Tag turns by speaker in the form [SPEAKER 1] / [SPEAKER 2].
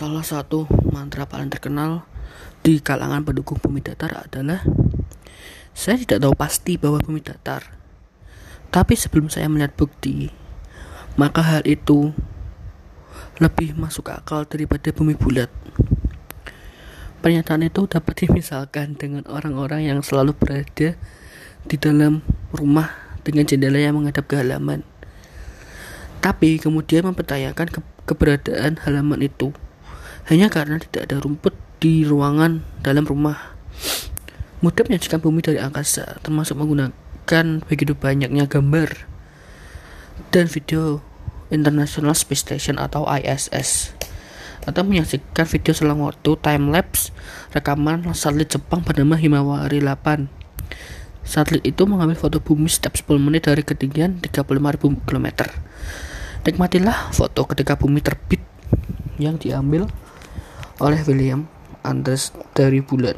[SPEAKER 1] Salah satu mantra paling terkenal di kalangan pendukung bumi datar adalah saya tidak tahu pasti bahwa bumi datar. Tapi sebelum saya melihat bukti, maka hal itu lebih masuk akal daripada bumi bulat. Pernyataan itu dapat dimisalkan dengan orang-orang yang selalu berada di dalam rumah dengan jendela yang menghadap ke halaman. Tapi kemudian mempertanyakan ke keberadaan halaman itu hanya karena tidak ada rumput di ruangan dalam rumah. Mudah menyajikan bumi dari angkasa, termasuk menggunakan begitu banyaknya gambar dan video International Space Station atau ISS atau menyaksikan video selang waktu time lapse rekaman satelit Jepang bernama Himawari 8. Satelit itu mengambil foto bumi setiap 10 menit dari ketinggian 35.000 km. Nikmatilah foto ketika bumi terbit yang diambil oleh William Anders dari bulan.